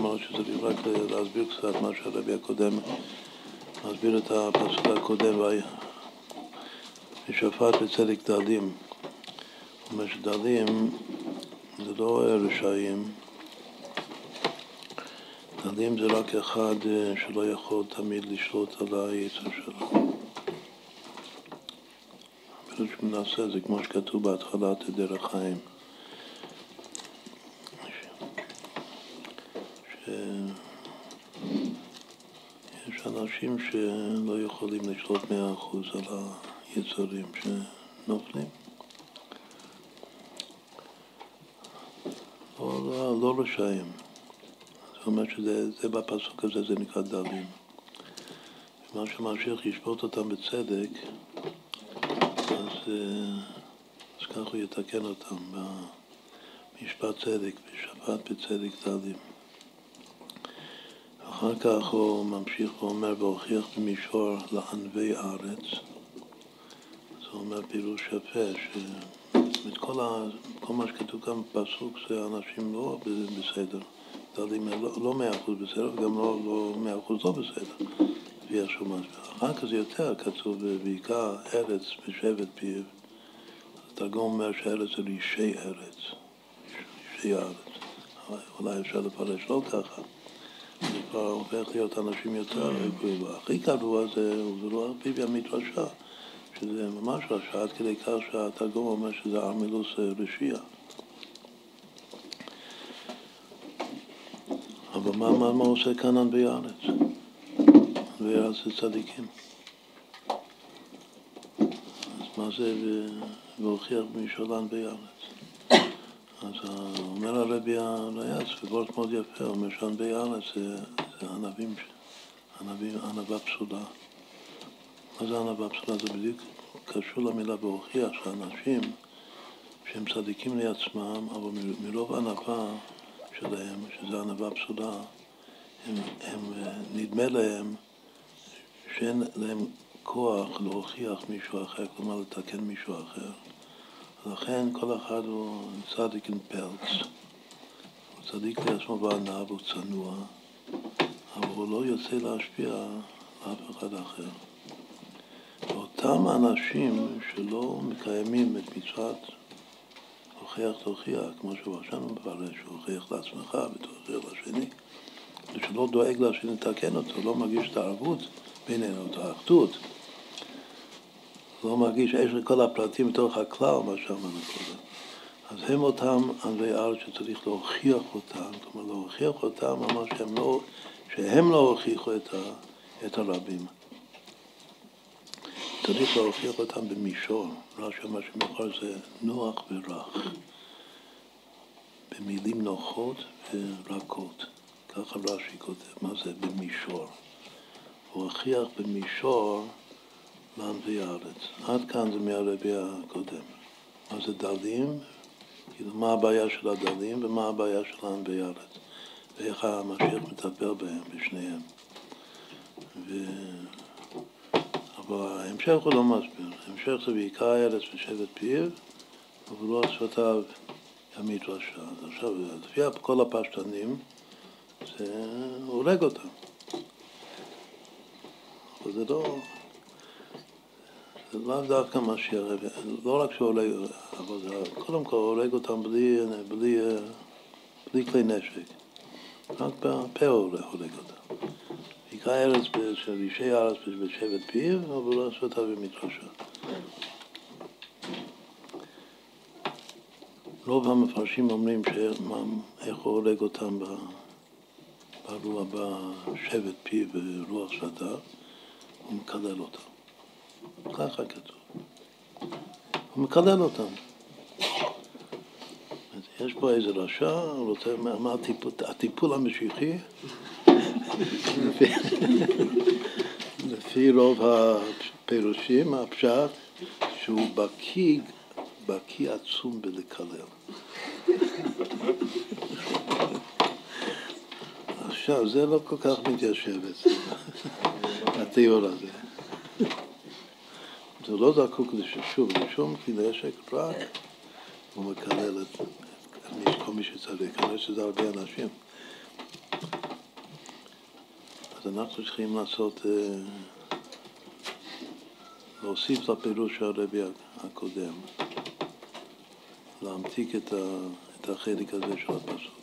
אמרנו שצריך רק להסביר קצת מה שהרבי הקודם מסביר את הפסוק הקודם, ושפט בצדק דלים. זאת אומרת שדלים זה לא רשעים, דלים זה רק אחד אה, שלא יכול תמיד לשלוט על היצר שלו. אפילו שמנסה, זה כמו שכתוב בהתחלת דרך חיים. יש אנשים שלא יכולים לשלוט מאה אחוז על היצרים שנופלים. לא, לא, לא רשעים. זאת אומרת שזה בפסוק הזה, זה נקרא דלים. מה שממשיך לשפוט אותם בצדק, אז, אז כך הוא יתקן אותם במשפט צדק, בשפט בצדק דלים. אחר כך הוא ממשיך ואומר, והוכיח במישור לענבי ארץ. זה אומר פירוש יפה, שכל ה... כל מה שכתוב כאן בפסוק זה אנשים לא בסדר. דלים לא מאה אחוז בסדר, וגם לא, לא מאה אחוז לא בסדר, לפי השומש. אחר כך זה יותר כתוב, בעיקר ארץ ושבט פיו. התרגום אומר שארץ זה אישי ארץ, אישי הארץ. אולי אפשר לפרש לא ככה. כבר הופך להיות אנשים יותר גבוהים. הכי גרוע זה, זה לא על פיו המדרשה, שזה ממש רשע, עד כדי כך שהתרגום אומר שזה ארמילוס רשיע. אבל מה, מה, מה עושה כאן ענבי הארץ? ענבי הארץ זה צדיקים. אז מה זה והוכיח במשאל ענבי הארץ? אז אומר הרבי הריאץ, וורט מאוד יפה, אומר שענבי הארץ זה, זה ענבים, ענבים, ענבה פסולה. מה זה ענבה פסולה? זה בדיוק קשור למילה והוכיח שאנשים שהם צדיקים לעצמם, אבל מרוב ענווה שלהם, שזה ענווה פסולה, הם, הם, נדמה להם שאין להם כוח להוכיח מישהו אחר, כלומר לתקן מישהו אחר. לכן כל אחד הוא צדיק עם פלץ. הוא צדיק לעצמו בענב, הוא צנוע, אבל הוא לא יוצא להשפיע על אף אחד אחר. אותם אנשים שלא מקיימים את מצוות הוכיח תוכיח, כמו עכשיו מפרש, הוכיח לעצמך ותוכיח לשני, ושלא דואג לשני לתקן אותו, לא מרגיש את הערבות בינינו, את האחדות. לא מרגיש יש כל הפרטים בתוך הכלל, מה שאמרנו קודם. אז הם אותם ענבי ארץ שצריך להוכיח אותם, כלומר להוכיח אותם ממש שהם לא, שהם לא הוכיחו את, ה, את הרבים. צריך להוכיח אותם במישור, רש"י מה שמאוחר זה נוח ורך, במילים נוחות ורכות, ככה רש"י כותב, מה זה במישור? הוא הוכיח במישור לענבי הארץ. עד כאן זה מהרבי הקודם. מה זה דלים, כאילו מה הבעיה של הדלים ומה הבעיה של ענבי הארץ. ואיך המשיח מטפל בהם, בשניהם. ו... אבל ההמשך הוא לא מסביר. ההמשך זה בעיקר ארץ ושבט פיו, לא שפתיו המדרשה. אז עכשיו, לפי כל הפשטנים, זה הורג אותם. אבל זה לא... זה לאו דווקא מה שהרבי, לא רק שהוא הורג, אבל זה קודם כל הורג אותם בלי, בלי, בלי כלי נשק. רק בפה הוא הורג אותם. בעיקר ארץ של אישי הארץ בשבט פיו, אבל לא עשו אותה במדרשה. רוב המפרשים אומרים איך הוא הורג אותם ברוח, בשבט פיו ורוח שדה, הוא מקלל אותם. ככה כתוב. הוא מקלל אותם. יש פה איזה רשע, רוצה, מה הטיפול, הטיפול המשיחי, לפי, רוב הפירושים, הפשט, שהוא בקיא, בקיא עצום בלקלל. עכשיו, זה לא כל כך מתיישב אצלנו, התיאור הזה. זה לא זקוק לשוב, לשום כי נשק רק הוא מקלל את כל מי שצריך, כנראה שזה הרבה אנשים. אז אנחנו צריכים לעשות, אה, להוסיף לפירוש של הרבי הקודם, להמתיק את, החלק הזה של הפסוק.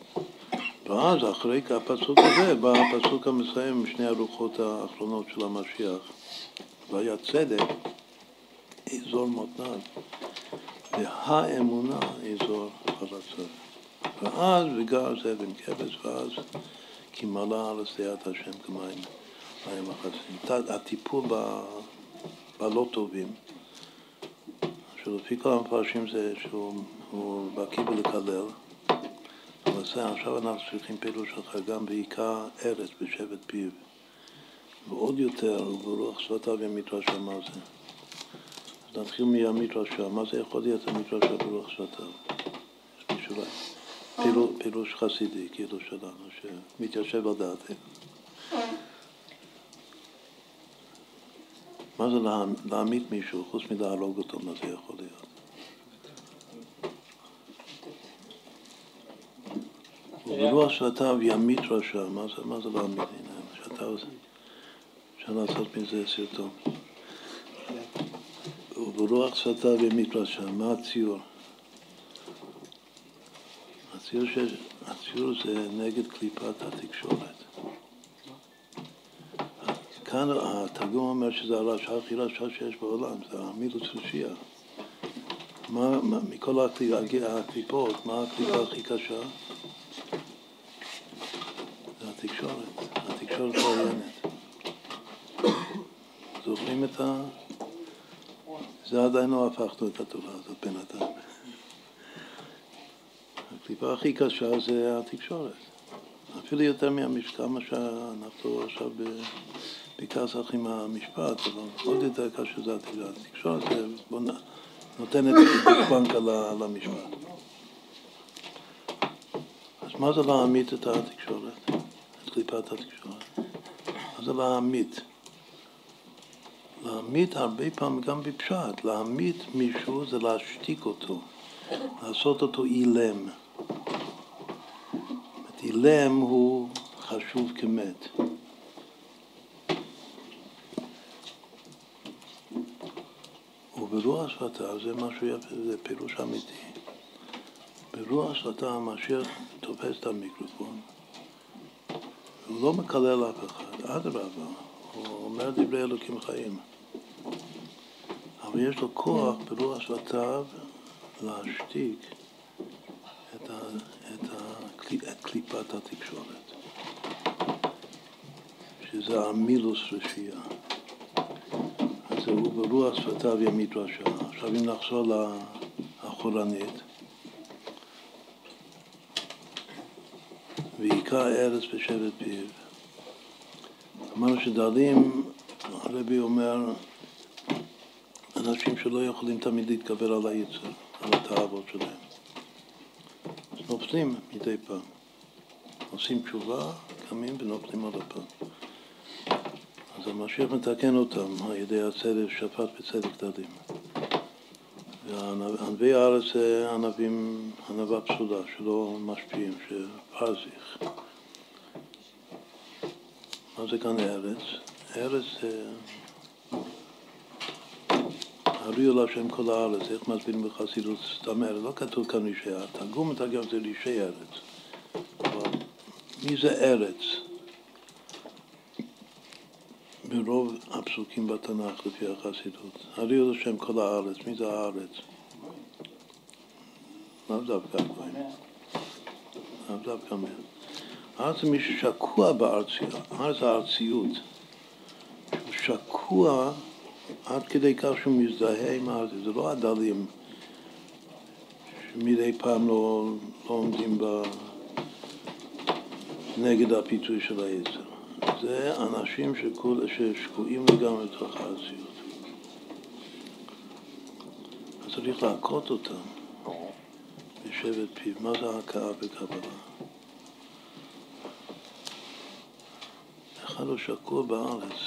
ואז אחרי הפסוק הזה בא הפסוק המסיים עם שני הרוחות האחרונות של המשיח, והיה צדק, אזור מותניו, והאמונה אזור חלציו. ואז וגר זאב עם כבש, ואז כי מלא על שדיעת השם כמים, מים מחסים. הטיפול ב, בלא טובים, שלפי כל המפרשים זה שהוא בקיא בלקלל, אבל זה עכשיו אנחנו צריכים פירוש אחר גם בעיקר ארץ בשבט פיו, ועוד יותר ברוח שפתיו ימיתרשע מה זה. נתחיל מהמיתרשע, מה זה יכול להיות המדרשה ברוח שפתיו? יש מישהו? פירוש חסידי, כאילו שלנו, שמתיישב על דעתנו. מה זה להעמיד מישהו, חוץ מלהרוג אותו, מה זה יכול להיות? וברוח שפתיו ימית רשע, מה זה, להעמיד? הנה, שפתיו, אפשר לעשות מזה סרטון. וברוח שפתיו ימית רשע, מה הציור? הציור, ש... הציור זה נגד קליפת התקשורת. כאן התרגום אומר שזה הרשע הכי רשע שיש בעולם, זה המילוס. מה, מה, מכל הקליפות, מה הקליפה הכי קשה? זה התקשורת, התקשורת העוינת. זוכרים את ה... זה עדיין לא הפכנו את התורה הזאת בינתיים. הקליפה הכי קשה זה התקשורת. אפילו יותר מהמשפט, כמה שאנחנו עכשיו בכעס עם המשפט, אבל עוד יותר קשה זה התקשורת. נותנת גושפנקה למשפט. אז מה זה להעמיד את התקשורת? את קליפת התקשורת? מה זה להעמיד? להעמיד הרבה פעמים גם בפשט. להעמיד מישהו זה להשתיק אותו, לעשות אותו אילם. אילם הוא חשוב כמת. וברוח שפתיו זה משהו יפה, זה פירוש אמיתי. ברוח שפתיו המשיח תופס את המיקרופון. הוא לא מקלל אף אחד, אדרבה, הוא אומר דברי אלוקים חיים. אבל יש לו כוח ברוח שפתיו להשתיק את, ה, את, ה, את קליפת התקשורת, שזה המילוס רשייה. אז הוא ברוח שפתיו ימית רשע. עכשיו אם נחזור לאחורנית, ועיקר ארץ בשבט פיו. אמרנו שדלים, הרבי אומר, אנשים שלא יכולים תמיד להתגבר על היצר, על התאוות שלהם. נופלים מדי פעם. עושים תשובה, קמים ונופלים עוד הפעם. אז המשיח מתקן אותם על ידי הצדק, שפט בצדק דדים. וענבי הארץ זה ענבים, ענבה פסולה, שלא משפיעים, שפרזיך. מה זה כאן ארץ? ארץ זה... הריעו להשם כל הארץ, איך מסבירים בחסידות סתם ארץ? לא כתוב כאן רישי הארץ, התרגום מתרגם זה רישי ארץ. אבל מי זה ארץ? ברוב הפסוקים בתנ"ך לפי החסידות. הריעו להשם כל הארץ, מי זה הארץ? לאו דווקא הגויים. לאו דווקא מהם. הארץ זה מי ששקוע בארציות, הארץ זה הארציות. הוא שקוע עד כדי כך שהוא מזדהה עם הארץ, זה לא הדלים שמדי פעם לא, לא עומדים ב... נגד הפיתוי של היצר. זה אנשים שכול, ששקועים לגמרי בתוך הארציות. אז צריך להכות אותם בשבט פיו. מה זה הכאה בקבלה? אחד הוא שקוע בארץ.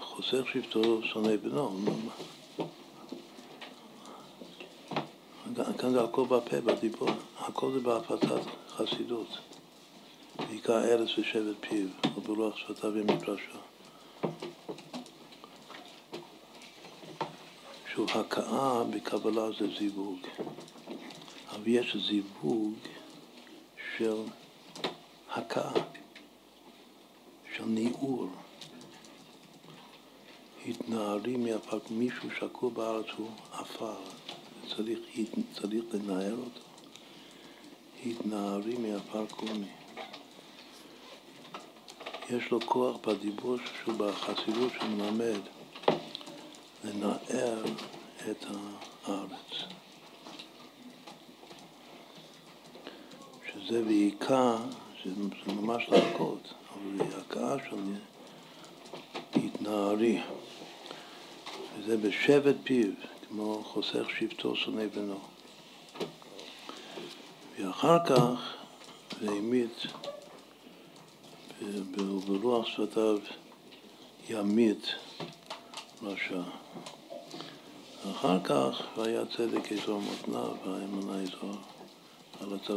חוסך שבטו שונא בנו. כאן זה הכל בפה, בדיבור, הכל זה בהפצת חסידות. והיכה ארץ ושבט פיו, וברוח שפתיו ומדרשה. שוב, הכאה בקבלה זה זיווג, אבל יש זיווג של הכאה, של ניעור. התנערי מהפק, מישהו שקוע בארץ הוא עפר, צריך, צריך לנער אותו. התנערי מעפר קומי. יש לו כוח בדיבור שהוא בחסידות שמלמד לנער את הארץ. שזה והיכה, זה ממש להכות, אבל זה הכאה של התנערי. וזה בשבט פיו, כמו חוסך שבטו שונא בנו. ואחר כך והעמיד ברוח שפתיו ימית רשע. אחר כך והיה צדק אזור מותניו והאמונה אזור על הצד